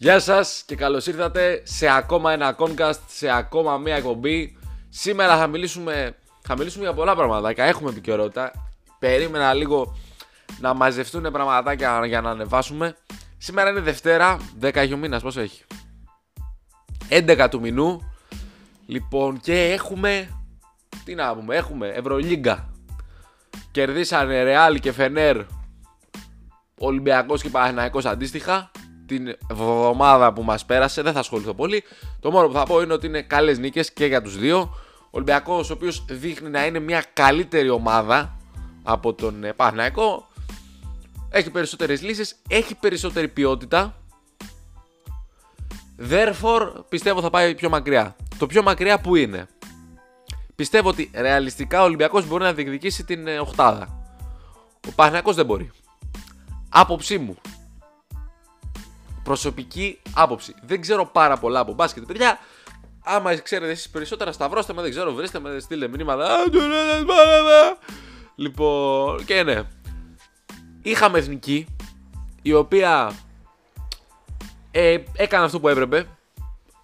Γεια σας και καλώς ήρθατε σε ακόμα ένα Concast, σε ακόμα μια εκπομπή. Σήμερα θα μιλήσουμε, θα μιλήσουμε για πολλά πραγματάκια, έχουμε επικαιρότητα. Περίμενα λίγο να μαζευτούν πραγματάκια για να ανεβάσουμε. Σήμερα είναι Δευτέρα, 10 ο μήνας, πόσο έχει; 11 του μηνού. Λοιπόν, και έχουμε. Τι να πούμε, έχουμε Ευρωλίγκα. Κερδίσανε Ρεάλ και Φενέρ. Ολυμπιακός και Παναθηναϊκός αντίστοιχα. Την εβδομάδα που μας πέρασε, δεν θα ασχοληθώ πολύ. Το μόνο που θα πω είναι ότι είναι καλές νίκες και για τους δύο. Ο Ολυμπιακός ο οποίος δείχνει να είναι μια καλύτερη ομάδα από τον ε, Παναθηναϊκό. Έχει περισσότερες λύσεις, έχει περισσότερη ποιότητα. Therefore πιστεύω θα πάει πιο μακριά. Το πιο μακριά που είναι. Πιστεύω ότι ρεαλιστικά ο Ολυμπιακός μπορεί να διεκδικήσει την ε, οχτάδα. Ο Παναθηναϊκός δεν μπορεί. Άποψή μου. Προσωπική άποψη. Δεν ξέρω πάρα πολλά από μπάσκετ, παιδιά. Άμα ξέρετε εσείς περισσότερα, σταυρώστε με, δεν ξέρω, βρίστε με, στείλτε μηνύματα. Λοιπόν, και ναι. Είχαμε εθνική, η οποία ε, έκανε αυτό που έπρεπε.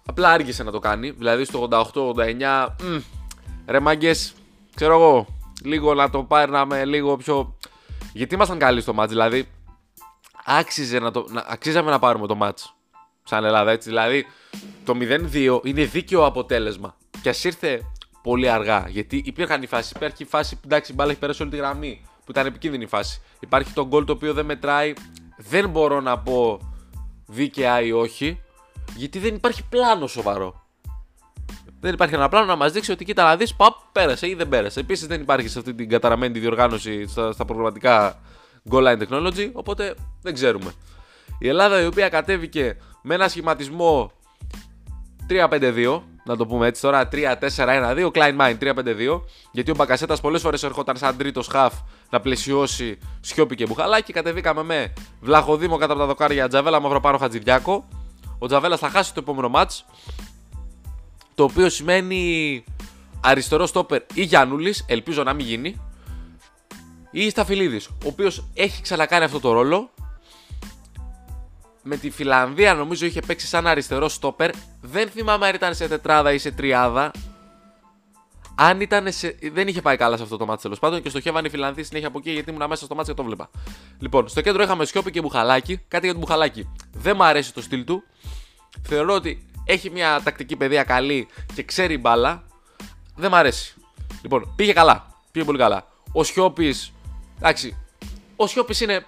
Απλά άργησε να το κάνει. Δηλαδή στο 88-89, ρε μάγκες, ξέρω εγώ, λίγο να το πάρναμε λίγο πιο... Γιατί ήμασταν καλοί στο μάτς, δηλαδή άξιζε να το, να, αξίζαμε να πάρουμε το μάτς σαν Ελλάδα, έτσι. Δηλαδή το 0-2 είναι δίκαιο αποτέλεσμα. Και ας ήρθε πολύ αργά, γιατί υπήρχαν οι φάσεις. Υπάρχει η φάση, εντάξει, η μπάλα έχει περάσει όλη τη γραμμή, που ήταν επικίνδυνη φάση. Υπάρχει το γκολ το οποίο δεν μετράει. Δεν μπορώ να πω δίκαια ή όχι, γιατί δεν υπάρχει πλάνο σοβαρό. Δεν υπάρχει ένα πλάνο να μας δείξει ότι κοίτα να δεις, παπ, πέρασε ή δεν πέρασε. Επίσης δεν υπάρχει σε αυτή την καταραμένη διοργάνωση στα, στα προγραμματικά goal line technology, οπότε δεν ξέρουμε. Η Ελλάδα η οποία κατέβηκε με ένα σχηματισμό 3-5-2, να το πούμε έτσι τώρα, 3-4-1-2, Klein Mind 3-5-2, γιατί ο Μπακασέτας πολλές φορές ερχόταν σαν τρίτος χαφ να πλαισιώσει Σιώπη και Μπουχαλάκη. Κατεβήκαμε με Βλαχοδήμο κατά από τα δοκάρια Τζαβέλα Μαυροπάρο Χατζηδιάκο. Ο Τζαβέλας θα χάσει το επόμενο μάτς. Το οποίο σημαίνει αριστερό στόπερ ή Γιάννουλης, ελπίζω να μην γίνει. Ή Σταφυλίδη, ο οποίος έχει ξανακάνει αυτό το ρόλο. Με τη Φιλανδία νομίζω είχε παίξει σαν αριστερό στόπερ. Δεν θυμάμαι αν ήταν σε τετράδα ή σε τριάδα. Αν ήταν σε... Δεν είχε πάει καλά σε αυτό το μάτι τέλος πάντων και στοχεύανε οι Φιλανδοί συνέχεια από εκεί γιατί ήμουν μέσα στο μάτι και το βλέπα. Λοιπόν, στο κέντρο είχαμε Σιώπη και Μπουχαλάκι. Κάτι για τον Μπουχαλάκι. Δεν μου αρέσει το στυλ του. Θεωρώ ότι έχει μια τακτική παιδεία καλή και ξέρει μπάλα. Δεν μ' αρέσει. Λοιπόν, πήγε καλά. Πήγε πολύ καλά. Ο Σιώπης. Εντάξει. Ο Σιώπης είναι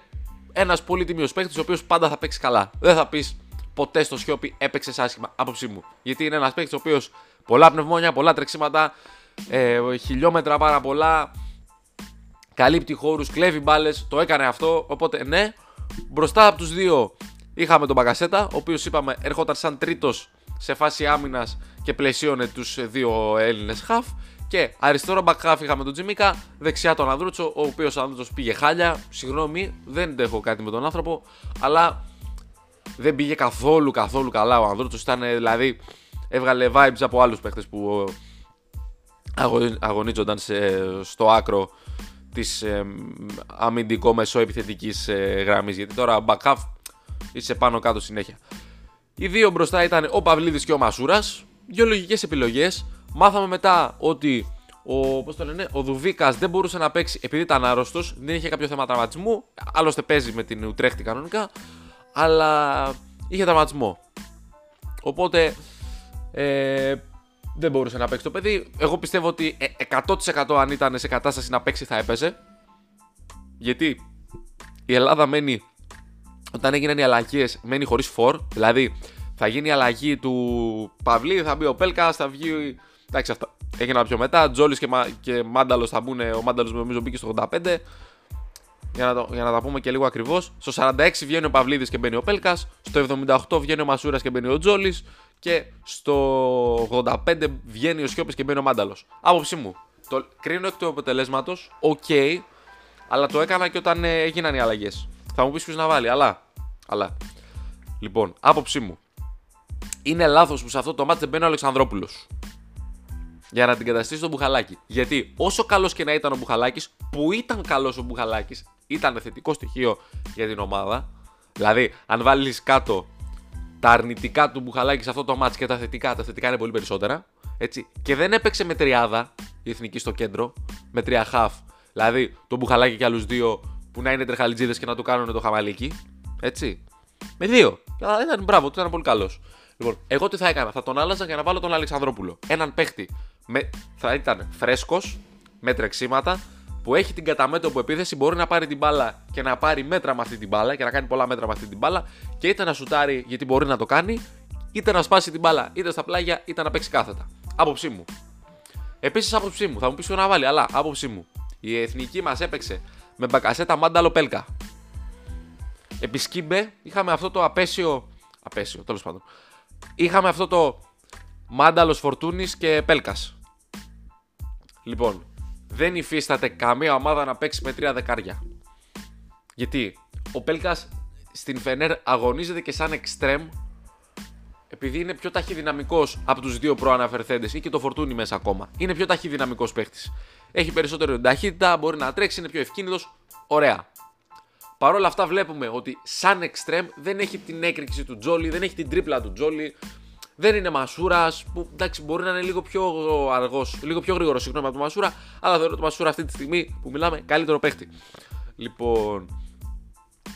ένας πολύ τιμίος παίκτης ο οποίος πάντα θα παίξει καλά. Δεν θα πεις ποτέ στο Σιώπη έπαιξε άσχημα. Άποψή μου. Γιατί είναι ένας παίκτης ο οποίος πολλά πνευμόνια, πολλά τρεξίματα, ε, χιλιόμετρα πάρα πολλά. Καλύπτει χώρους, κλέβει μπάλες. Το έκανε αυτό. Οπότε ναι, μπροστά από τους δύο είχαμε τον Μπαγκασέτα, ο οποίος είπαμε έρχονταν σαν τρίτος σε φάση άμυνας και πλαισίωνε τους δύο Έλληνες χαφ. Και αριστερό back half είχαμε τον Τζιμίκα, δεξιά τον Ανδρούτσο, ο οποίος ο Ανδρούτσος πήγε χάλια. Συγγνώμη, δεν έχω κάτι με τον άνθρωπο, αλλά δεν πήγε καθόλου καθόλου καλά ο Ανδρούτσος. Ήταν δηλαδή, έβγαλε vibes από άλλους παίχτε που αγωνίζονταν σε, στο άκρο της ε, αμυντικό μεσοεπιθετική ε, γραμμής. Γιατί τώρα back half είσαι πάνω κάτω συνέχεια. Οι δύο μπροστά ήταν ο Παυλίδης και ο Μασούρας. Δύο λογικές επιλογές. Μάθαμε μετά ότι ο, πώς το λένε, ο Δουβίκας δεν μπορούσε να παίξει επειδή ήταν άρρωστος, δεν είχε κάποιο θέμα τραυματισμού. Άλλωστε παίζει με την Ουτρέχτη κανονικά, αλλά είχε τραυματισμό. Οπότε ε, δεν μπορούσε να παίξει το παιδί. Εγώ πιστεύω ότι 100% αν ήταν σε κατάσταση να παίξει θα έπαιζε. Γιατί η Ελλάδα μένει, όταν έγιναν οι αλλαγές, μένει χωρίς φορ. Δηλαδή θα γίνει η αλλαγή του Παυλή, θα μπει ο Πέλκας, θα βγει Εντάξει, αυτά έγιναν πιο μετά. Τζόλις και, Μα... και Μάνταλος θα μπουν. Ο Μάνταλος νομίζω μπήκε στο 85. Για να, το, για να τα πούμε και λίγο ακριβώς. Στο 46 βγαίνει ο Παυλίδης και μπαίνει ο Πέλκας. Στο 78 βγαίνει ο Μασούρας και μπαίνει ο Τζόλις. Και στο 85 βγαίνει ο Σιώπης και μπαίνει ο Μάνταλος. Άποψή μου. Το κρίνω εκ του αποτελέσματος. OK. Okay, αλλά το έκανα και όταν ε, έγιναν οι αλλαγές. Θα μου πεις ποιος να βάλει. Αλλά. αλλά. Λοιπόν, άποψή μου. Είναι λάθος που σε αυτό το ματς δεν μπαίνει ο Αλεξανδρόπουλος για να αντικαταστήσει τον Μπουχαλάκη. Γιατί όσο καλός και να ήταν ο Μπουχαλάκης, που ήταν καλός ο Μπουχαλάκης, ήταν θετικό στοιχείο για την ομάδα. Δηλαδή, αν βάλεις κάτω τα αρνητικά του Μπουχαλάκη σε αυτό το μάτς και τα θετικά. Τα θετικά είναι πολύ περισσότερα. Έτσι. Και δεν έπαιξε με τριάδα η εθνική στο κέντρο, με τρία χαφ. Δηλαδή το Μπουχαλάκη και άλλους δύο που να είναι τρεχαλιτζίδες και να του κάνουν το χαμαλίκι. Έτσι. Με δύο. Αλλά ήταν μπράβο, του ήταν πολύ καλός. Λοιπόν, εγώ τι θα έκανα, θα τον άλλαζα για να βάλω τον Αλεξανδρόπουλο. Έναν παίχτη με, θα ήταν φρέσκος, με τρεξίματα, που έχει την καταμέτωπο επίθεση, μπορεί να πάρει την μπάλα και να πάρει μέτρα με αυτή την μπάλα και να κάνει πολλά μέτρα με αυτή την μπάλα και είτε να σουτάρει γιατί μπορεί να το κάνει, είτε να σπάσει την μπάλα είτε στα πλάγια είτε να παίξει κάθετα. Άποψή μου. Επίσης, άποψή μου, θα μου πεις να βάλει, αλλά άποψή μου. Η εθνική μας έπαιξε με μπακασέτα μάνταλο πέλκα. Επισκύμπε, είχαμε αυτό το απέσιο. Απέσιο, τέλος πάντων. Είχαμε αυτό το μάνταλος φορτούνης και πέλκας. Λοιπόν, δεν υφίσταται καμία ομάδα να παίξει με τρία δεκάρια. Γιατί ο Πέλκας στην Φενέρ αγωνίζεται και σαν εξτρέμ επειδή είναι πιο ταχυδυναμικός από τους δύο προαναφερθέντες ή και το φορτούνι μέσα ακόμα. Είναι πιο ταχυδυναμικός παίχτης. Έχει περισσότερο ταχύτητα, μπορεί να τρέξει, είναι πιο ευκίνητος. Ωραία. Παρ' όλα αυτά βλέπουμε ότι σαν εξτρέμ δεν έχει την έκρηξη του Τζόλι, δεν έχει την τρίπλα του Τζόλι, δεν είναι Μασούρας, που εντάξει μπορεί να είναι λίγο πιο αργός, λίγο πιο γρήγορος συγγνώμη από τον Μασούρα, αλλά θεωρώ ότι Μασούρα αυτή τη στιγμή που μιλάμε καλύτερο παίχτη. Λοιπόν.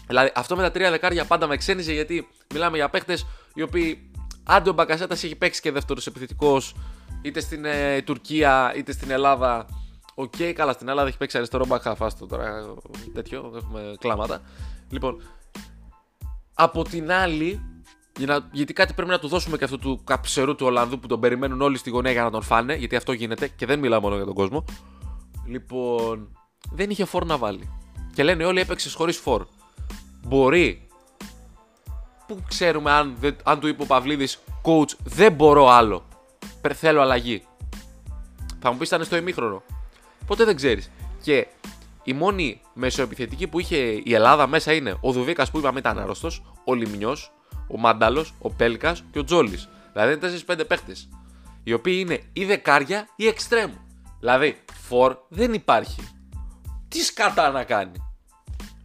Δηλαδή αυτό με τα τρία δεκάρια πάντα με ξένιζε γιατί μιλάμε για παίχτες οι οποίοι άντε ο Μπακασέτας έχει παίξει και δεύτερος επιθετικός είτε στην ε, Τουρκία είτε στην Ελλάδα. OK, okay, καλά στην Ελλάδα έχει παίξει αριστερό μπακ, άφησ' το τώρα τέτοιο, έχουμε κλάματα. Λοιπόν, από την άλλη, για να, γιατί κάτι πρέπει να του δώσουμε και αυτού του καψερού του Ολλανδού που τον περιμένουν όλοι στη γωνία για να τον φάνε, γιατί αυτό γίνεται και δεν μιλάω μόνο για τον κόσμο. Λοιπόν, δεν είχε φόρ να βάλει. Και λένε όλοι έπαιξε χωρίς φόρ. Μπορεί. Πού ξέρουμε αν, αν του είπε ο Παυλίδης, coach, δεν μπορώ άλλο. Θέλω αλλαγή. Θα μου πεις ήταν στο ημίχρονο. Ποτέ δεν ξέρεις. Και η μόνη μεσοεπιθετική που είχε η Ελλάδα μέσα είναι ο Δουβίκας που είπαμε ήταν άρρωστος, ο Λιμνιός, ο Μάνταλος, ο Πέλκας και ο Τζόλης. Δηλαδή είναι 4-5 παίχτες. Οι οποίοι είναι ή δεκάρια ή εξτρέμ. Δηλαδή, φορ δεν υπάρχει. Τι σκατά να κάνει.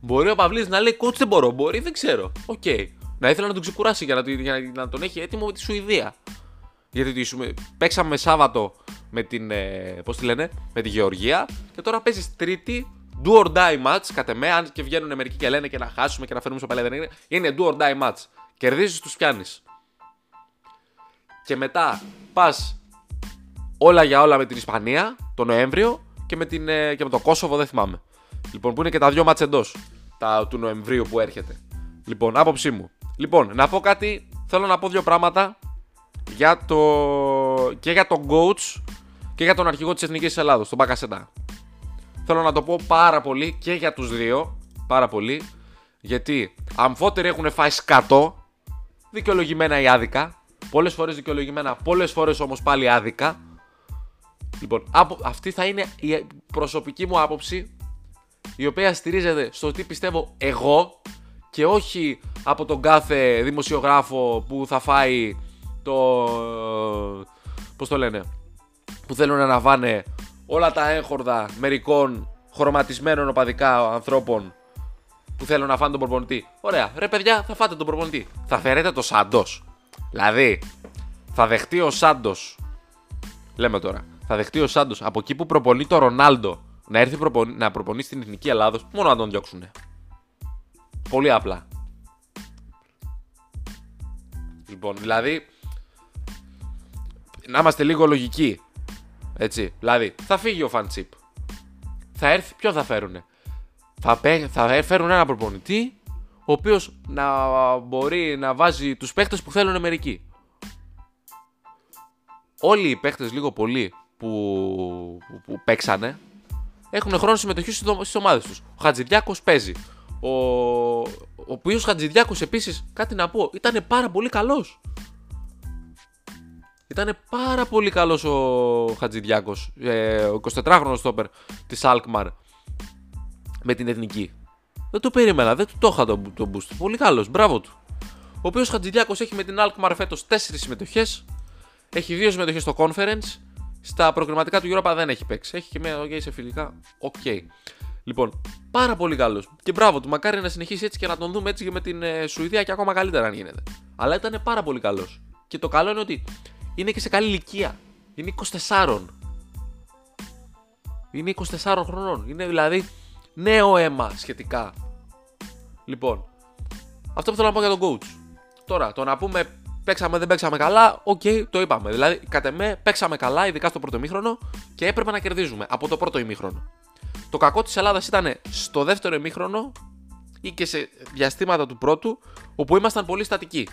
Μπορεί ο Παυλίδης να λέει coach δεν μπορώ. Μπορεί, δεν ξέρω. OK. Okay. Να ήθελα να τον ξεκουράσει για να, για να τον έχει έτοιμο με τη Σουηδία. Γιατί παίξαμε Σάββατο με την. Ε, Πώς τη λένε, με τη Γεωργία και τώρα παίζεις Τρίτη do or die match. Κατ' εμέ, αν και βγαίνουν μερικοί και λένε και να χάσουμε και να φέρουμε στο παλαιό, δεν είναι. Είναι do or die match. Κερδίζεις, τους πιάνεις. Και μετά πας όλα για όλα με την Ισπανία τον Νοέμβριο και με, την, ε, και με το Κόσοβο, δεν θυμάμαι. Λοιπόν, που είναι και τα δυο μάτς εντός του Νοεμβρίου που έρχεται. Λοιπόν, άποψή μου. Λοιπόν, να πω κάτι. Θέλω να πω δύο πράγματα για το... και για τον coach και για τον αρχηγό της Εθνικής Ελλάδος, τον Μπακασετά. Θέλω να το πω πάρα πολύ και για τους δύο, πάρα πολύ, γιατί αμφότεροι έχουν φάει σκατό, δικαιολογημένα ή άδικα, πολλές φορές δικαιολογημένα, πολλές φορές όμως πάλι άδικα. Λοιπόν, αυτή θα είναι η προσωπική μου άποψη, η οποία στηρίζεται στο τι πιστεύω εγώ και όχι από τον κάθε δημοσιογράφο που θα φάει το. Πώς το λένε. Που θέλουν να αναβάνε όλα τα έγχορδα μερικών χρωματισμένων οπαδικά ανθρώπων που θέλουν να φάνε τον προπονητή. Ωραία, ρε παιδιά, θα φάτε τον προπονητή. Θα φέρετε το Σάντος. Δηλαδή, θα δεχτεί ο Σάντος. Λέμε τώρα. Θα δεχτεί ο Σάντος από εκεί που προπονεί το Ρονάλντο να έρθει να προπονεί στην εθνική Ελλάδος, μόνο να τον διώξουν. Πολύ απλά. Λοιπόν, δηλαδή, να είμαστε λίγο λογικοί. Έτσι. Δηλαδή, θα φύγει ο Φαντσίπ. Θα έρθει, ποιον θα φέρουνε; Θα, θα φέρουν ένα προπονητή, ο οποίος να μπορεί να βάζει τους παίχτες που θέλουν μερικοί. Όλοι οι παίχτες λίγο πολύ που, που, που παίξανε έχουν χρόνο συμμετοχή στις ομάδες τους. Ο Χατζηδιάκος παίζει. Ο, ο οποίος Χατζηδιάκος επίσης, κάτι να πω, ήταν πάρα πολύ καλός. Ήταν πάρα πολύ καλός ο Χατζηδιάκος, ε, ο 24χρονο στόπερ της Αλκμαρ με την εθνική. Δεν το περίμενα, δεν του το είχα τον το boost. Πολύ καλός, μπράβο του. Ο οποίος Χατζηδιάκος έχει με την Αλκμαρ φέτος 4 συμμετοχές. Έχει 2 συμμετοχές στο conference. Στα προκριματικά του Europa δεν έχει παίξει. Έχει και μια okay, σε φιλικά. OK. Okay. Λοιπόν, πάρα πολύ καλός. Και μπράβο του. Μακάρι να συνεχίσει έτσι και να τον δούμε έτσι και με την ε, Σουηδία και ακόμα καλύτερα αν γίνεται. Αλλά ήταν πάρα πολύ καλός. Και το καλό είναι ότι είναι και σε καλή ηλικία. Είναι 24. Είναι 24 χρονών. Είναι δηλαδή νέο αίμα σχετικά. Λοιπόν, αυτό που θέλω να πω για τον coach. Τώρα, το να πούμε παίξαμε, δεν παίξαμε καλά, OK, okay, το είπαμε. Δηλαδή, κατ' εμέ, παίξαμε καλά, ειδικά στο πρώτο ημίχρονο και έπρεπε να κερδίζουμε από το πρώτο ημίχρονο. Το κακό της Ελλάδας ήταν στο δεύτερο ημίχρονο ή και σε διαστήματα του πρώτου, όπου ήμασταν πολύ στατικοί.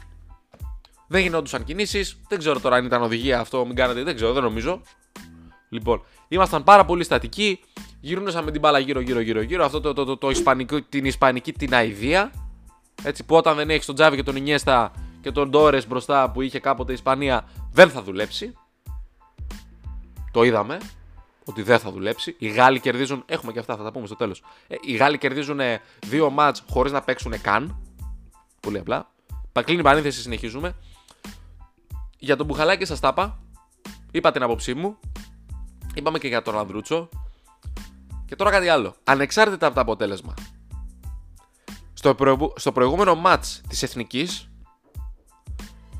Δεν γινόντουσαν κινήσεις, δεν ξέρω τώρα αν ήταν οδηγία αυτό, μην κάνετε, δεν ξέρω, δεν νομίζω. Λοιπόν, ήμασταν πάρα πολύ στατικοί, γυρνούσαμε την μπάλα γύρω-γύρω-γύρω-γύρω, αυτό το, το, το, το, ισπανικό, την ισπανική την αηδία. Έτσι που όταν δεν έχεις τον Τζάβι και τον Ινιέστα και τον Ντόρες μπροστά που είχε κάποτε η Ισπανία, δεν θα δουλέψει. Το είδαμε ότι δεν θα δουλέψει. Οι Γάλλοι κερδίζουν. Έχουμε και αυτά, θα τα πούμε στο τέλος. Ε, οι Γάλλοι κερδίζουν δύο μάτς χωρίς να παίξουν καν. Πολύ απλά. Κλείνει η παρένθεση, συνεχίζουμε. Για τον Μπουχαλάκη σας τα είπα. Είπα την άποψή μου. Είπαμε και για τον Ανδρούτσο. Και τώρα κάτι άλλο. Ανεξάρτητα από το αποτέλεσμα. Στο, στο προηγούμενο μάτς της Εθνικής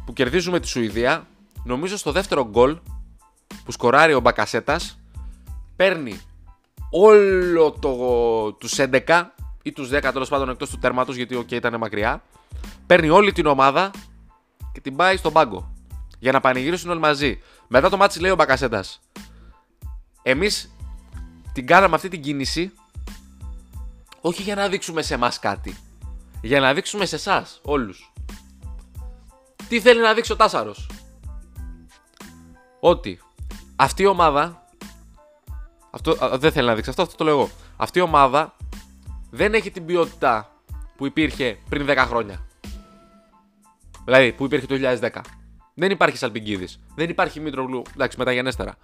που κερδίζουμε τη Σουηδία, νομίζω στο δεύτερο γκολ που σκοράρει ο Μπακασέτας παίρνει όλο το, τους 11 ή τους 10 τέλος πάντων εκτός του τέρματος γιατί okay, ήταν μακριά παίρνει όλη την ομάδα και την πάει στον πάγκο για να πανηγυρίσουν όλοι μαζί. Μετά το ματς λέει ο Μπακασέτας εμείς την κάναμε αυτή την κίνηση όχι για να δείξουμε σε εμάς κάτι για να δείξουμε σε εσάς όλους τι θέλει να δείξει ο Τάσαρος; Ότι αυτή η ομάδα αυτό, δεν θέλει να δείξει αυτό, αυτό το λέω εγώ. Αυτή η ομάδα δεν έχει την ποιότητα που υπήρχε πριν 10 χρόνια. Δηλαδή που υπήρχε το 2010. Δεν υπάρχει Σαλπιγκίδης. Δεν υπάρχει Μήτρογλου. Εντάξει, μεταγενέστερα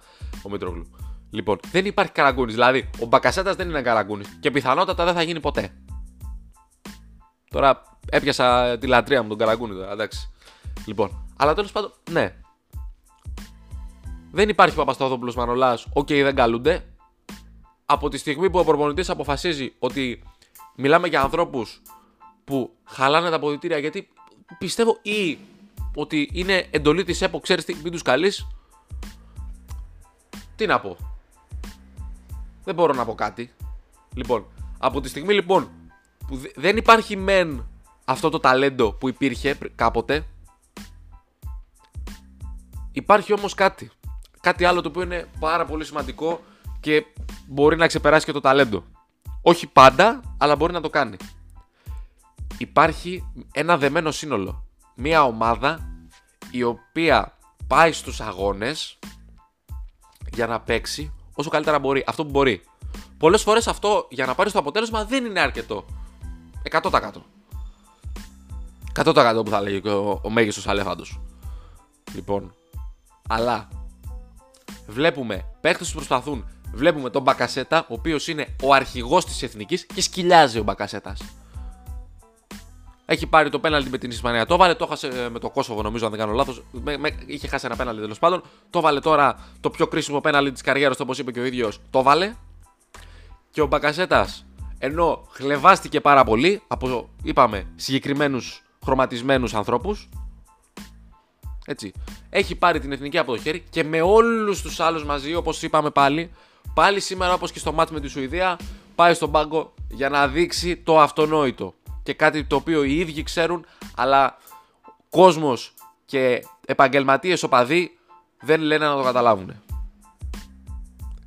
ο Μήτρογλου. Λοιπόν, δεν υπάρχει Καραγκούνης. Δηλαδή, ο Μπακασέτας δεν είναι Καραγκούνης. Και πιθανότατα δεν θα γίνει ποτέ. Τώρα έπιασα τη λατρεία μου τον Καραγκούνη τώρα, εντάξει. Λοιπόν, αλλά τέλος πάντων, ναι. Δεν υπάρχει Παπασταθόπουλος, Μανωλάς. OK, okay, δεν καλούνται από τη στιγμή που ο προπονητής αποφασίζει ότι μιλάμε για ανθρώπους που χαλάνε τα αποδητήρια γιατί πιστεύω ή ότι είναι εντολή της ΕΠΟ, ξέρεις τι, μην τους καλείς. Τι να πω. Δεν μπορώ να πω κάτι. Λοιπόν, από τη στιγμή λοιπόν που δεν υπάρχει μεν αυτό το ταλέντο που υπήρχε κάποτε, υπάρχει όμως κάτι. Κάτι άλλο το οποίο είναι πάρα πολύ σημαντικό και μπορεί να ξεπεράσει και το ταλέντο. Όχι πάντα, αλλά μπορεί να το κάνει. Υπάρχει ένα δεμένο σύνολο. Μία ομάδα η οποία πάει στους αγώνες για να παίξει όσο καλύτερα μπορεί. Αυτό που μπορεί. Πολλές φορές αυτό για να πάρεις το αποτέλεσμα δεν είναι αρκετό. 100%. 100% που θα λέγει ο, ο μέγιστος αλέφαντος. Λοιπόν, αλλά βλέπουμε παίχτες που προσπαθούν βλέπουμε τον Μπακασέτα, ο οποίος είναι ο αρχηγός της εθνικής και σκυλιάζει ο Μπακασέτας. Έχει πάρει το πέναλτι με την Ισπανία. Το βάλε, το έχασε ε, με το Κόσοβο, νομίζω, αν δεν κάνω λάθος. Είχε χάσει ένα πέναλτι τέλος πάντων. Το βάλε τώρα το πιο κρίσιμο πέναλτι της καριέρας, όπως είπε και ο ίδιος. Το βάλε. Και ο Μπακασέτας, ενώ χλεβάστηκε πάρα πολύ από, είπαμε, συγκεκριμένους χρωματισμένους ανθρώπους. Έτσι. Έχει πάρει την εθνική από το χέρι και με όλους τους άλλους μαζί, όπως είπαμε πάλι, Πάλι σήμερα όπως και στο μάτι με τη Σουηδία πάει στον πάγκο για να δείξει το αυτονόητο και κάτι το οποίο οι ίδιοι ξέρουν αλλά κόσμος και επαγγελματίες οπαδοί δεν λένε να το καταλάβουν.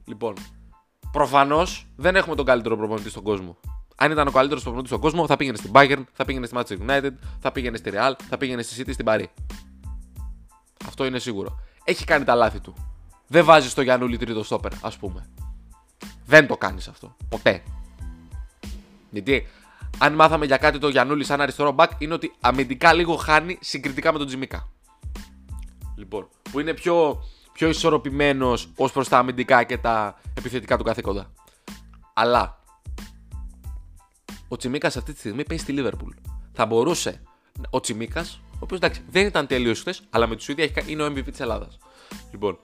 Λοιπόν, προφανώς δεν έχουμε τον καλύτερο προπονητή στον κόσμο. Αν ήταν ο καλύτερος προπονητής στον κόσμο, θα πήγαινε στην Bayern, θα πήγαινε στη Manchester United, θα πήγαινε στη Real, θα πήγαινε στη City, στην Paris. Αυτό είναι σίγουρο. Έχει κάνει τα λάθη του. Δεν βάζει το Γιάννουλη τρίτο στόπερ, ας πούμε. Δεν το κάνεις αυτό. Ποτέ. Γιατί αν μάθαμε για κάτι το Γιαννούλη σαν αριστερό μπακ είναι ότι αμυντικά λίγο χάνει συγκριτικά με τον Τζιμίκα. Λοιπόν, που είναι πιο, πιο ισορροπημένος ως προς τα αμυντικά και τα επιθετικά του καθήκοντα. Αλλά ο Τσιμίκα αυτή τη στιγμή παίζει στη Λίβερπουλ. Θα μπορούσε ο Τσιμίκα, ο οποίος εντάξει δεν ήταν τέλειος χθες, αλλά με τους ίδια είναι ο MVP της Ελλάδας. Λοιπόν,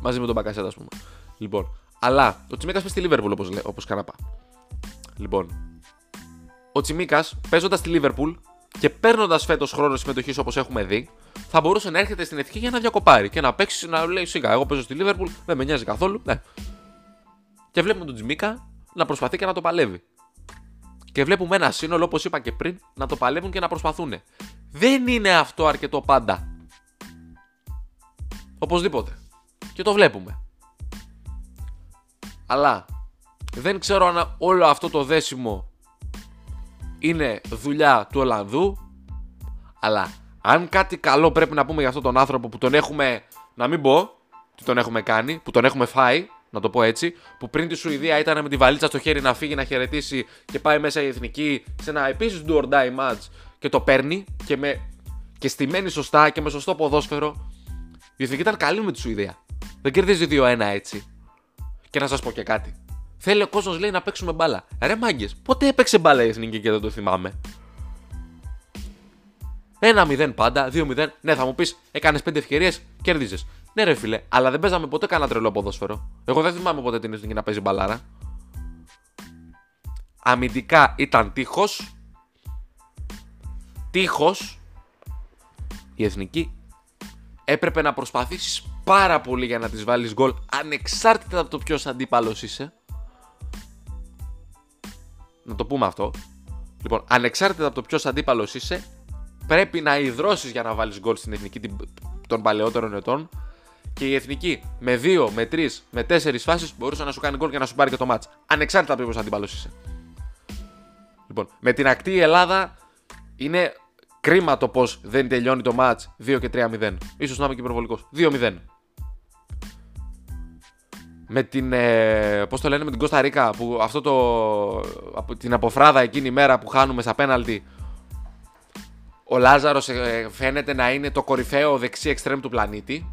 μαζί με τον Μπακασέτα, ας πούμε. Λοιπόν, αλλά ο Τσιμίκα παίζει στη Λίβερπουλ όπως όπως καναπά. Λοιπόν, ο Τσιμίκας παίζοντας στη Λίβερπουλ και παίρνοντας φέτος χρόνο συμμετοχής όπως έχουμε δει, θα μπορούσε να έρχεται στην εθνική για να διακοπάρει και να παίξει να λέει σιγά. Εγώ παίζω στη Λίβερπουλ, δεν με νοιάζει καθόλου. Ναι. Και βλέπουμε τον Τζιμίκα να προσπαθεί και να το παλεύει. Και βλέπουμε ένα σύνολο, όπως είπα και πριν, να το παλεύουν και να προσπαθούν. Δεν είναι αυτό αρκετό πάντα. Οπωσδήποτε. Και το βλέπουμε. Αλλά δεν ξέρω αν όλο αυτό το δέσιμο είναι δουλειά του Ολλανδού. Αλλά αν κάτι καλό πρέπει να πούμε για αυτόν τον άνθρωπο που τον έχουμε, να μην πω τι τον έχουμε κάνει, που τον έχουμε φάει, να το πω έτσι, που πριν τη Σουηδία ήταν με τη βαλίτσα στο χέρι να φύγει να χαιρετήσει και πάει μέσα η εθνική σε ένα επίσης do or die match και το παίρνει και, με, και στημένη σωστά και με σωστό ποδόσφαιρο. Η εθνική ήταν καλή με τη Σουηδία. Δεν κερδίζει 2-1 έτσι. Και να σας πω και κάτι. Θέλει ο κόσμος λέει να παίξουμε μπάλα. Ρε μάγκες, πότε έπαιξε μπάλα η εθνική και δεν το θυμάμαι; 1-0 πάντα, 2-0. Ναι, θα μου πεις, έκανες 5 ευκαιρίες, κέρδιζες. Ναι, ρε φίλε, αλλά δεν παίζαμε ποτέ κανένα τρελό ποδόσφαιρο. Εγώ δεν θυμάμαι ποτέ την εθνική να παίζει μπαλάρα. Αμυντικά ήταν τείχος. Τείχος. Η εθνική έπρεπε να προσπαθήσεις πάρα πολύ για να της βάλεις γκολ ανεξάρτητα από το ποιος αντίπαλος είσαι. Να το πούμε αυτό. Λοιπόν, ανεξάρτητα από το ποιος αντίπαλος είσαι, πρέπει να υδρώσεις για να βάλεις γκολ στην εθνική των παλαιότερων ετών. Και η εθνική με 2, με 3, με 4 φάσεις μπορούσε να σου κάνει γκολ και να σου πάρει και το μάτς. Ανεξάρτητα από ποιος αντίπαλος είσαι. Λοιπόν, με την ακτή η Ελλάδα είναι κρίμα το πώς δεν τελειώνει το match 2 και 3-0. σω να είμαι και υπερβολικός. 2-0 με την. Ε, Πώς το λένε, με την Κώστα Ρίκα που αυτό το. Από την αποφράδα εκείνη η μέρα που χάνουμε στα πέναλτι. Ο Λάζαρος ε, φαίνεται να είναι το κορυφαίο δεξί εξτρέμ του πλανήτη.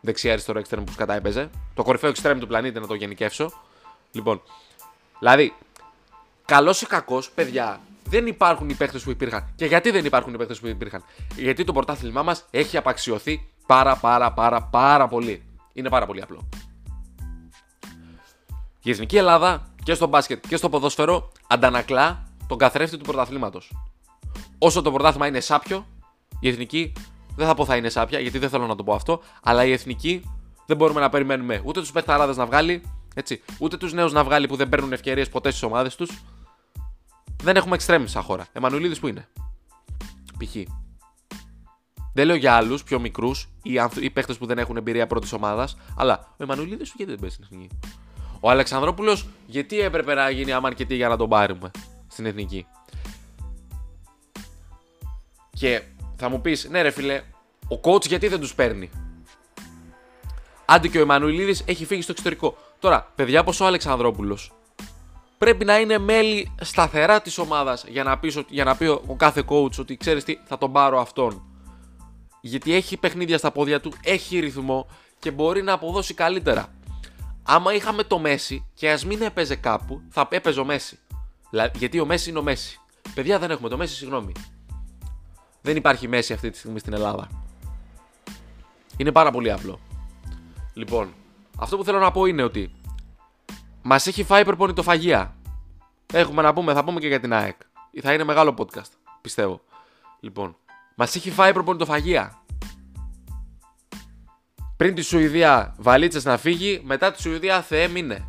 Δεξί αριστερό εξτρέμ που κατά έπαιζε. Το κορυφαίο εξτρέμ του πλανήτη να το γενικεύσω. Λοιπόν, δηλαδή, καλός ή κακός, παιδιά, δεν υπάρχουν οι παίχτε που υπήρχαν. Και γιατί δεν υπάρχουν οι παίχτε που υπήρχαν; Γιατί το πρωτάθλημά μας έχει απαξιωθεί πάρα πάρα πάρα πάρα πολύ. Είναι πάρα πολύ απλό. Η εθνική Ελλάδα και στο μπάσκετ και στο ποδόσφαιρο αντανακλά τον καθρέφτη του πρωταθλήματος. Όσο το πρωτάθλημα είναι σάπιο, η εθνική δεν θα πω θα είναι σάπια, γιατί δεν θέλω να το πω αυτό, αλλά η εθνική δεν μπορούμε να περιμένουμε ούτε τους παιχταράδε να βγάλει, έτσι, ούτε τους νέους να βγάλει που δεν παίρνουν ευκαιρίες ποτέ στις ομάδες τους. Δεν έχουμε εξτρέμι σαν χώρα. Εμμανουιλίδη που είναι. Π.χ. Δεν λέω για άλλους πιο μικρούς ή, ή παίχτε που δεν έχουν εμπειρία πρώτης ομάδας, αλλά ο Εμμανουιλίδη γιατί δεν παίζει στην εθνική; Ο Αλεξανδρόπουλος, γιατί έπρεπε να γίνει άμαν και τι για να τον πάρουμε στην εθνική; Και θα μου πεις, ναι, ρε φιλέ, ο coach γιατί δεν τους παίρνει; Άντε και ο Εμμανουιλίδη έχει φύγει στο εξωτερικό. Τώρα, παιδιά, όπως ο Αλεξανδρόπουλος πρέπει να είναι μέλη σταθερά της ομάδας για, να πεις, για να πει ο κάθε coach ότι ξέρεις τι, θα τον πάρω αυτόν. Γιατί έχει παιχνίδια στα πόδια του, έχει ρυθμό και μπορεί να αποδώσει καλύτερα άμα είχαμε το Μέση και ας μην έπαιζε κάπου, θα έπαιζε ο Μέση. Γιατί ο Μέση είναι ο Μέση. Παιδιά δεν έχουμε το Μέση, συγγνώμη. Δεν υπάρχει Μέση αυτή τη στιγμή στην Ελλάδα. Είναι πάρα πολύ απλό. Λοιπόν, αυτό που θέλω να πω είναι ότι μας έχει φάει προπονητοφαγία. Έχουμε να πούμε, θα πούμε και για την ΑΕΚ. Θα είναι μεγάλο podcast, πιστεύω. Λοιπόν, μας έχει φάει προπονητοφαγία πριν τη Σουηδία βαλίτσες να φύγει, μετά τη Σουηδία Θεέ μείνε.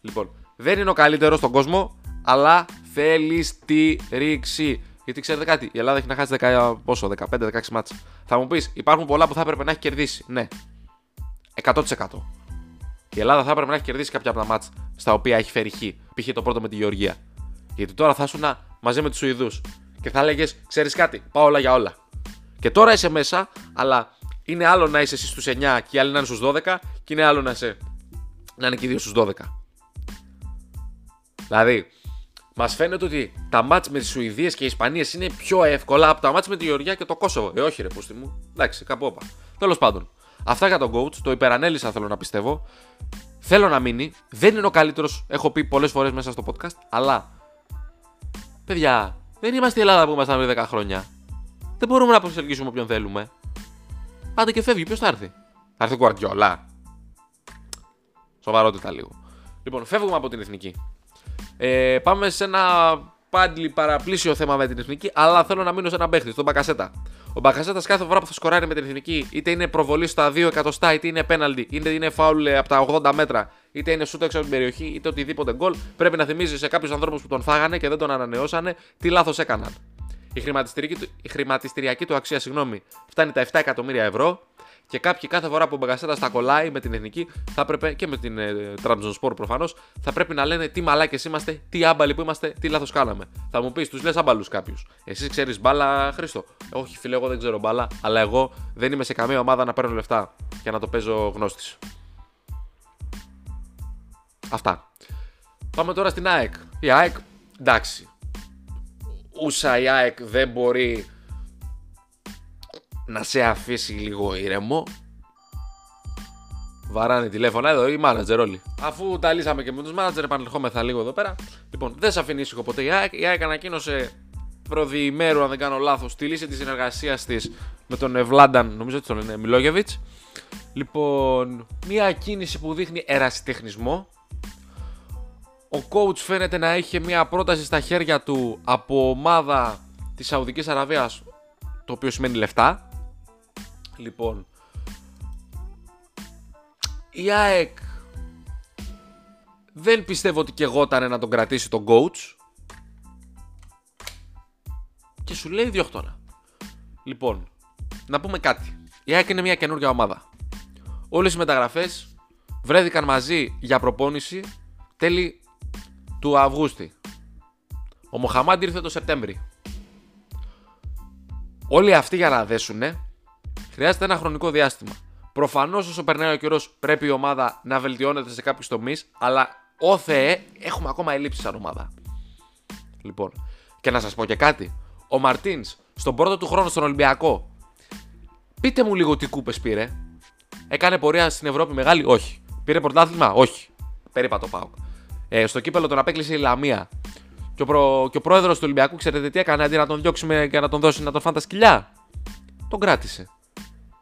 Λοιπόν, δεν είναι ο καλύτερος στον κόσμο, αλλά θέλεις στήριξη. Γιατί ξέρετε κάτι, η Ελλάδα έχει να χάσει 10, πόσο, 15-16 μάτς. Θα μου πεις, υπάρχουν πολλά που θα έπρεπε να έχει κερδίσει. Ναι. 100%. Η Ελλάδα θα έπρεπε να έχει κερδίσει κάποια από τα μάτς στα οποία έχει φέρει χ. Π.χ. το πρώτο με τη Γεωργία. Γιατί τώρα θα ήσουν μαζί με τους Σουηδούς. Και θα έλεγε, ξέρεις κάτι, πάω όλα για όλα. Και τώρα είσαι μέσα, αλλά είναι άλλο να είσαι εσύ στους 9 και οι άλλοι να είναι στους 12 και είναι άλλο να, είσαι, να είναι και οι δύο στους 12. Δηλαδή, μας φαίνεται ότι τα μάτς με τις Σουηδίες και οι Ισπανίες είναι πιο εύκολα από τα μάτς με τη Γεωργία και το Κόσοβο. Ε, όχι, ρε, πούστη μου. Εντάξει, κάπου όπα. Τέλος πάντων, αυτά για τον coach. Το υπερανέλησα, θέλω να πιστεύω. Θέλω να μείνει. Δεν είναι ο καλύτερος, έχω πει πολλές φορές μέσα στο podcast, αλλά. Παιδιά, δεν είμαστε η Ελλάδα που ήμασταν πριν 10 χρόνια. Δεν μπορούμε να προσελκύσουμε όποιον θέλουμε. Άντε και φεύγει, ποιος θα έρθει; Θα έρθει Κουαρτιόλα. Σοβαρότητα λίγο. Λοιπόν, φεύγουμε από την εθνική. Ε, πάμε σε ένα πάντλι παραπλήσιο θέμα με την εθνική, αλλά θέλω να μείνω σε ένα παίχτη, στον Μπακασέτα. Ο Μπακασέτας κάθε φορά που θα σκοράρει με την εθνική, είτε είναι προβολή στα 2 εκατοστά, είτε είναι πέναλτι, είτε είναι φάουλ ε, από τα 80 μέτρα, είτε είναι σούτ έξω από την περιοχή, είτε οτιδήποτε γκολ, πρέπει να θυμίζει σε κάποιους ανθρώπους που τον φάγανε και δεν τον ανανεώσανε τι λάθος έκαναν. Η χρηματιστηριακή, η χρηματιστηριακή του αξία συγγνώμη, φτάνει τα 7 εκατομμύρια ευρώ και κάποιοι κάθε φορά που ο Μπαγκασέτα τα κολλάει με την εθνική, θα έπρεπε και με την ε, Sport προφανώς, θα πρέπει να λένε τι μαλάκες είμαστε, τι άμπαλοι που είμαστε, τι λάθος κάναμε. Θα μου πεις, τους λες άμπαλους κάποιους. Εσύ ξέρεις μπάλα, Χρήστο; Όχι, φίλε, εγώ δεν ξέρω μπάλα, αλλά εγώ δεν είμαι σε καμία ομάδα να παίρνω λεφτά και να το παίζω γνώστης. Αυτά. Πάμε τώρα στην ΑΕΚ. Η ΑΕΚ, εντάξει. Ούσα η ΑΕΚ δεν μπορεί να σε αφήσει λίγο ήρεμο. Βαράνε τηλέφωνα εδώ, οι manager όλοι. Αφού τα λύσαμε και με τους manager, επανερχόμεθα λίγο εδώ πέρα. Λοιπόν, δεν σε αφήνει ήσυχο ποτέ η ΑΕΚ. Η ΑΕΚ ανακοίνωσε προδιημέρου, αν δεν κάνω λάθος, τη λύση της συνεργασίας της με τον Ευλάνταν, νομίζω ότι τον λένε Μιλόγεβιτς. Λοιπόν, μια κίνηση που δείχνει ερασιτεχνισμό. Ο coach φαίνεται να είχε μια πρόταση στα χέρια του από ομάδα της Σαουδικής Αραβίας το οποίο σημαίνει λεφτά Λοιπόν, η ΑΕΚ δεν πιστεύω ότι και εγώ ήταν να τον κρατήσει τον coach και σου λέει διώχτωνα. Λοιπόν, να πούμε κάτι. Η ΑΕΚ είναι μια καινούργια ομάδα. Όλες οι μεταγραφές βρέθηκαν μαζί για προπόνηση τέλη του Αυγούστη. Ο Μοχαμάντι ήρθε το Σεπτέμβρη. Όλοι αυτοί για να δέσουνε Χρειάζεται ένα χρονικό διάστημα. Προφανώς όσο περνάει ο καιρός πρέπει η ομάδα να βελτιώνεται σε κάποιους τομείς, αλλά ο Θεέ έχουμε ακόμα ελλείψεις σαν ομάδα. Λοιπόν, και να σας πω και κάτι. Ο Μαρτίνς στον πρώτο του χρόνο στον Ολυμπιακό. Πείτε μου λίγο τι κούπες πήρε. Έκανε πορεία στην Ευρώπη μεγάλη, όχι. Πήρε πρωτάθλημα, όχι. Περίπατο πάω. Ε, στο κύπελο τον απέκλεισε η Λαμία. Και ο, προ... ο πρόεδρος του Ολυμπιακού, ξέρετε τι έκανε, αντί να τον διώξουμε και να τον δώσει να τον φάνε τα σκυλιά. Τον κράτησε.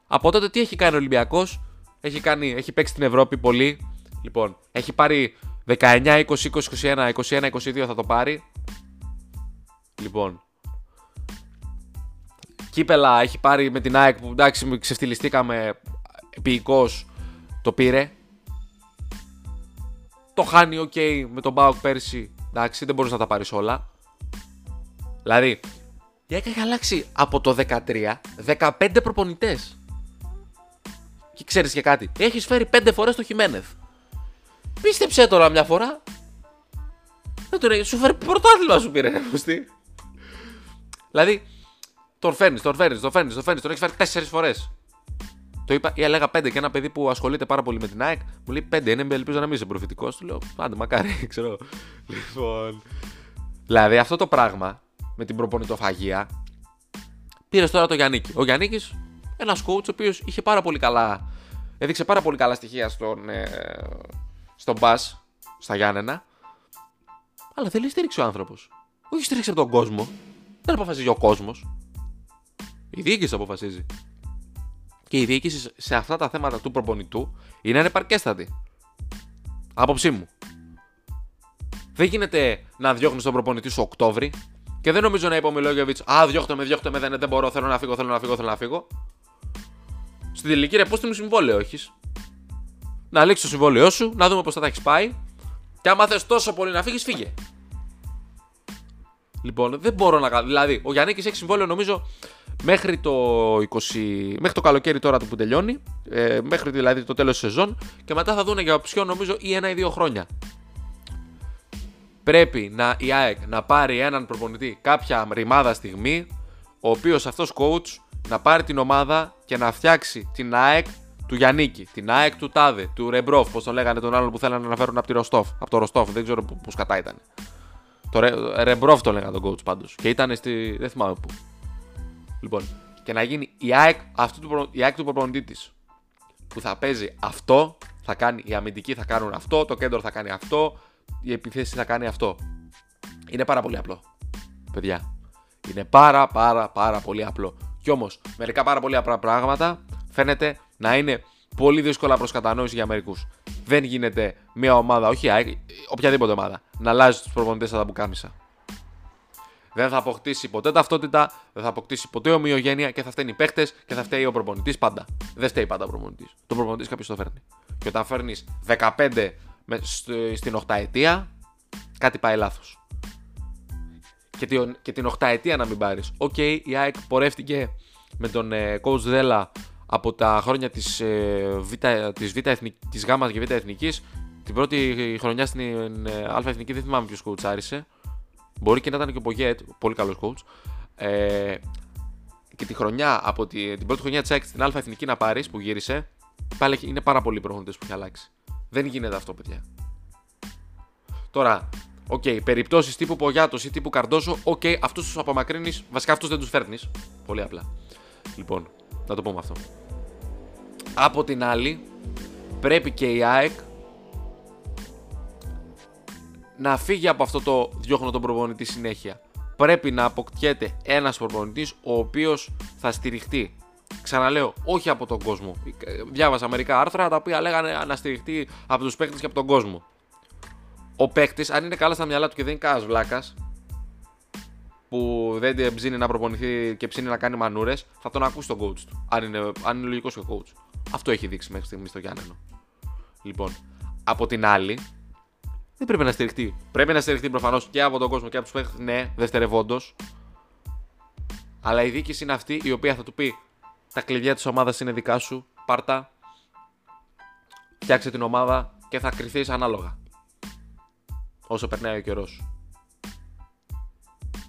Από τότε τι έχει κάνει ο Ολυμπιακός, έχει, έχει παίξει στην Ευρώπη πολύ. Λοιπόν, έχει πάρει 19, 20, 20, 21, 21, 22 θα το πάρει. Λοιπόν. Κύπελα έχει πάρει με την ΑΕΚ που εντάξει ξεφτιλιστήκαμε επιεικώς το πήρε. Το χάνει οκ με τον ΠΑΟΚ πέρσι. Εντάξει δεν μπορείς να τα πάρεις όλα. Δηλαδή η ΑΕΚ έχει αλλάξει από το 13 15 προπονητές. Και ξέρεις και κάτι. Έχεις φέρει πέντε φορές το Χιμένεθ. Πίστεψε τώρα μια φορά. Δεν τον Σου φέρει πρωτάθλημα σου πήρε, Αγωστή. δηλαδή, τον φέρνεις, τον φέρνεις, τον φέρνεις, τον φέρνεις. Τον έχεις φέρει τέσσερις φορές. Το είπα, ή έλεγα πέντε και ένα παιδί που ασχολείται πάρα πολύ με την ΑΕΚ μου λέει πέντε. Είναι ελπίζω να μην είσαι προφητικός. Του λέω πάντε, μακάρι, ξέρω. Λοιπόν. Δηλαδή αυτό το πράγμα με την προπονητοφαγία πήρες τώρα το Γιάννικη. Ο Γιάννικης ένας coach ο οποίος είχε πάρα πολύ καλά. Έδειξε πάρα πολύ καλά στοιχεία στον, ε, στον Μπας, στα Γιάννενα. Αλλά θέλει στήριξη ο άνθρωπος. Όχι στήριξη από τον κόσμο. Δεν αποφασίζει ο κόσμος. Η διοίκηση αποφασίζει. Και η διοίκηση σε αυτά τα θέματα του προπονητού είναι ανεπαρκέστατη. Άποψή μου. Δεν γίνεται να διώχνεις τον προπονητή σου Οκτώβρη και δεν νομίζω να είπε ο Μιλόγεβιτς Α, διώχτε με, διώχτε με, δεν, δεν μπορώ, θέλω να φύγω, θέλω να φύγω, θέλω να φύγω. Στην τελική ρε, πώς μου συμβόλαιο έχεις; Να λήξει το συμβόλαιό σου, να δούμε πώς θα τα έχεις πάει. Και άμα θες τόσο πολύ να φύγεις, φύγε. Λοιπόν, δεν μπορώ να κάνω. Δηλαδή, ο Γιάννη έχει συμβόλαιο νομίζω μέχρι το, 20... μέχρι το καλοκαίρι τώρα του που τελειώνει. Ε, μέχρι δηλαδή το τέλος της σεζόν. Και μετά θα δουν για οψιόν νομίζω ή ένα ή δύο χρόνια. Πρέπει να, η ΑΕΚ να πάρει έναν προπονητή κάποια ρημάδα στιγμή, ο οποίος αυτός coach να πάρει την ομάδα και να φτιάξει την ΑΕΚ του Γιαννίκη, την ΑΕΚ του Τάδε, του Ρεμπρόφ, πώς το λέγανε τον άλλον που θέλανε να φέρουν από, τη Ροστόφ, από το Ροστόφ, δεν ξέρω πώς κατά ήταν. Το Ρε, Ρεμπρόφ το λέγανε τον coach πάντως. Και ήταν στη. δεν θυμάμαι πού. Λοιπόν, και να γίνει η ΑΕΚ, αυτού του, η ΑΕΚ του προπονητή της. Που θα παίζει αυτό, θα κάνει, οι αμυντικοί θα κάνουν αυτό, το κέντρο θα κάνει αυτό, η επιθέση θα κάνει αυτό. Είναι πάρα πολύ απλό. Παιδιά. Είναι πάρα πάρα πάρα πολύ απλό. Κι όμως, μερικά πάρα πολύ απλά πράγματα φαίνεται να είναι πολύ δύσκολα προς κατανόηση για μερικούς. Δεν γίνεται μια ομάδα, όχι οποιαδήποτε ομάδα, να αλλάζει τους προπονητές σαν τα μπουκάμισα. Δεν θα αποκτήσει ποτέ ταυτότητα, δεν θα αποκτήσει ποτέ ομοιογένεια και θα φταίνει οι παίχτες και θα φταίει ο προπονητής πάντα. Δεν φταίει πάντα ο προπονητής. Το προπονητής κάποιος το φέρνει. Και όταν φέρνεις 15 με, στην 8 ετία, κάτι πάει λάθος. Και, την, και την 8 ετία να μην πάρεις. OK, okay, η ΑΕΚ πορεύτηκε με τον ε, coach Δέλλα από τα χρόνια της, ε, β, της, β, της Γ και Β Εθνικής την πρώτη χρονιά στην ε, Α Εθνική δεν θυμάμαι ποιος coach άρχισε μπορεί και να ήταν και ο Πογέτ, πολύ καλός coach ε, και τη χρονιά από τη, την πρώτη χρονιά της ΑΕΚ στην Α Εθνική να πάρεις που γύρισε πάλι είναι πάρα πολλοί προπονητές που έχει αλλάξει δεν γίνεται αυτό παιδιά τώρα OK, okay, περιπτώσεις τύπου Πογιάτος ή τύπου Καρντόσο, OK, okay, αυτούς τους απομακρύνεις. Βασικά αυτούς δεν τους φέρνεις. Πολύ απλά. Λοιπόν, να το πούμε αυτό. Από την άλλη, πρέπει και η ΑΕΚ να φύγει από αυτό το διώχνω τον προπονητή συνέχεια. Πρέπει να αποκτιέται ένας προπονητής ο οποίος θα στηριχτεί. Ξαναλέω, όχι από τον κόσμο. Διάβασα μερικά άρθρα τα οποία λέγανε να στηριχτεί από τους παίκτες και από τον κόσμο. Ο παίκτης, αν είναι καλά στα μυαλά του και δεν είναι κανένας βλάκας, που δεν ψήνει να προπονηθεί και ψήνει να κάνει μανούρες, θα τον ακούσει τον coach του. Αν είναι, αν είναι λογικός και ο coach. Αυτό έχει δείξει μέχρι στιγμής στο Γιάννενο. Λοιπόν, από την άλλη, δεν πρέπει να στηριχτεί. Πρέπει να στηριχτεί προφανώς και από τον κόσμο και από τους παίχτε. Ναι, δευτερευόντως. Αλλά η διοίκηση είναι αυτή η οποία θα του πει: Τα κλειδιά της ομάδας είναι δικά σου. Πάρτα. Φτιάξε την ομάδα και θα κρυθείς ανάλογα. Όσο περνάει ο καιρός.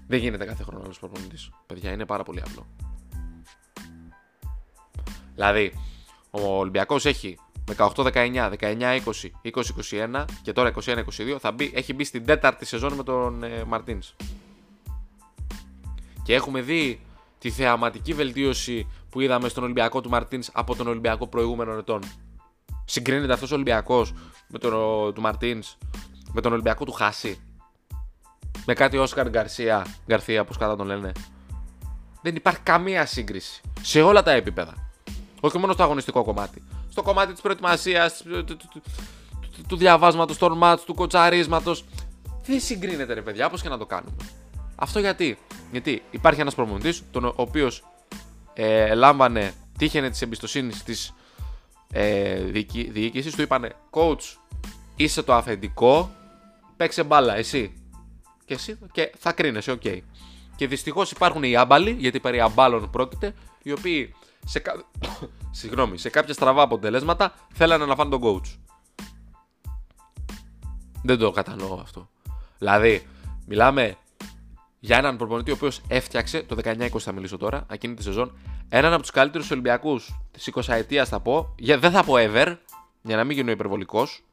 Δεν γίνεται κάθε χρόνο άλλο προπονητής. Παιδιά, είναι πάρα πολύ απλό. Δηλαδή, ο Ολυμπιακός έχει 18-19, 19-20, 20-21 και τώρα 21-22 θα μπει, έχει μπει στην τέταρτη σεζόν με τον ε, Μαρτίνς. Και έχουμε δει τη θεαματική βελτίωση που είδαμε στον Ολυμπιακό του Μαρτίνς από τον Ολυμπιακό προηγούμενων ετών. Συγκρίνεται αυτός ο Ολυμπιακός με τον του Μαρτίνς με τον Ολυμπιακό του Χάση με κάτι Όσκαρ Γκαρσία, Γκαρθία, όπω κατά τον λένε; Δεν υπάρχει καμία σύγκριση. Σε όλα τα επίπεδα. Όχι μόνο στο αγωνιστικό κομμάτι. Στο κομμάτι της προετοιμασίας, του διαβάσματος των μάτς, του κοτσαρίσματος. Δεν συγκρίνεται ρε παιδιά, όπω και να το κάνουμε. Αυτό γιατί. Γιατί υπάρχει ένας προμονητή, ο οποίος ε, λάμβανε, τύχαινε της εμπιστοσύνης της ε, διοίκησης, του είπανε coach, είσαι το αφεντικό, παίξε μπάλα, εσύ και, εσύ, και θα κρίνεσαι, OK. Okay. Και δυστυχώς υπάρχουν οι άμπαλοι, γιατί περί αμπάλων πρόκειται, οι οποίοι σε, κα... Συγγνώμη, σε κάποια στραβά αποτελέσματα θέλανε να φάνε τον coach. Δεν το κατανοώ αυτό. Δηλαδή, μιλάμε για έναν προπονητή ο οποίος έφτιαξε, το 19-20 θα μιλήσω τώρα, εκείνη τη σεζόν, έναν από τους καλύτερους Ολυμπιακούς της 20 ετία θα πω, δεν θα πω ever, για να μην γίνω υπερβολικός,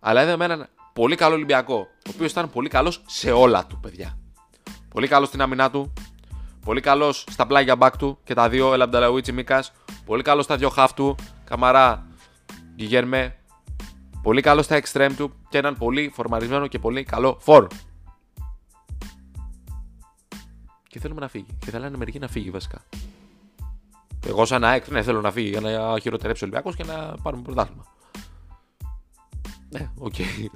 αλλά είδαμε έναν πολύ καλό Ολυμπιακό. Ο οποίος ήταν πολύ καλός σε όλα του, παιδιά. Πολύ καλός στην άμυνά του. Πολύ καλός στα πλάγια μπακ του και τα δύο Ελαμπταλαουίτσι Μίκα. Πολύ καλό στα δύο χαφ του. Καμαρά Γιγέρμε. Πολύ καλό στα extreme του και έναν πολύ φορμαρισμένο και πολύ καλό φόρ. Και θέλουμε να φύγει. Και θέλανε μερικοί να φύγει βασικά. Εγώ σαν ΑΕΚ ναι, θέλω να φύγει για να χειροτερέψει ο Ολυμπιακός και να πάρουμε πρωτάθλημα. Ναι, OK. Okay.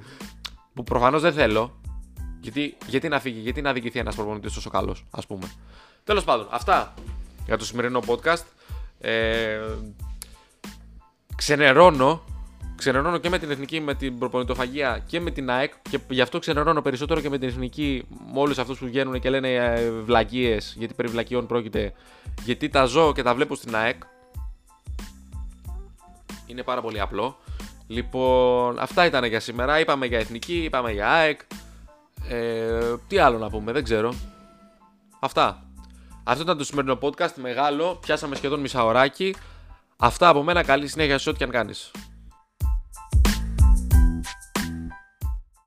Που προφανώς δεν θέλω. Γιατί, γιατί να φύγει, γιατί να αδικηθεί ένας προπονητής τόσο καλός, ας πούμε. Τέλος πάντων, αυτά για το σημερινό podcast. Ε, ξενερώνω, ξενερώνω και με την εθνική, με την προπονητοφαγία και με την ΑΕΚ και γι' αυτό ξενερώνω περισσότερο και με την εθνική, με όλους αυτούς που βγαίνουν και λένε ε, βλακίες, γιατί περί βλακιών πρόκειται. Γιατί τα ζω και τα βλέπω στην ΑΕΚ. Είναι πάρα πολύ απλό. Λοιπόν, αυτά ήταν για σήμερα. Είπαμε για εθνική, είπαμε για ΑΕΚ. Ε, τι άλλο να πούμε, δεν ξέρω. Αυτά. Αυτό ήταν το σημερινό podcast. Μεγάλο. Πιάσαμε σχεδόν μισά ωράκι. Αυτά από μένα. Καλή συνέχεια σε ό,τι και αν κάνεις.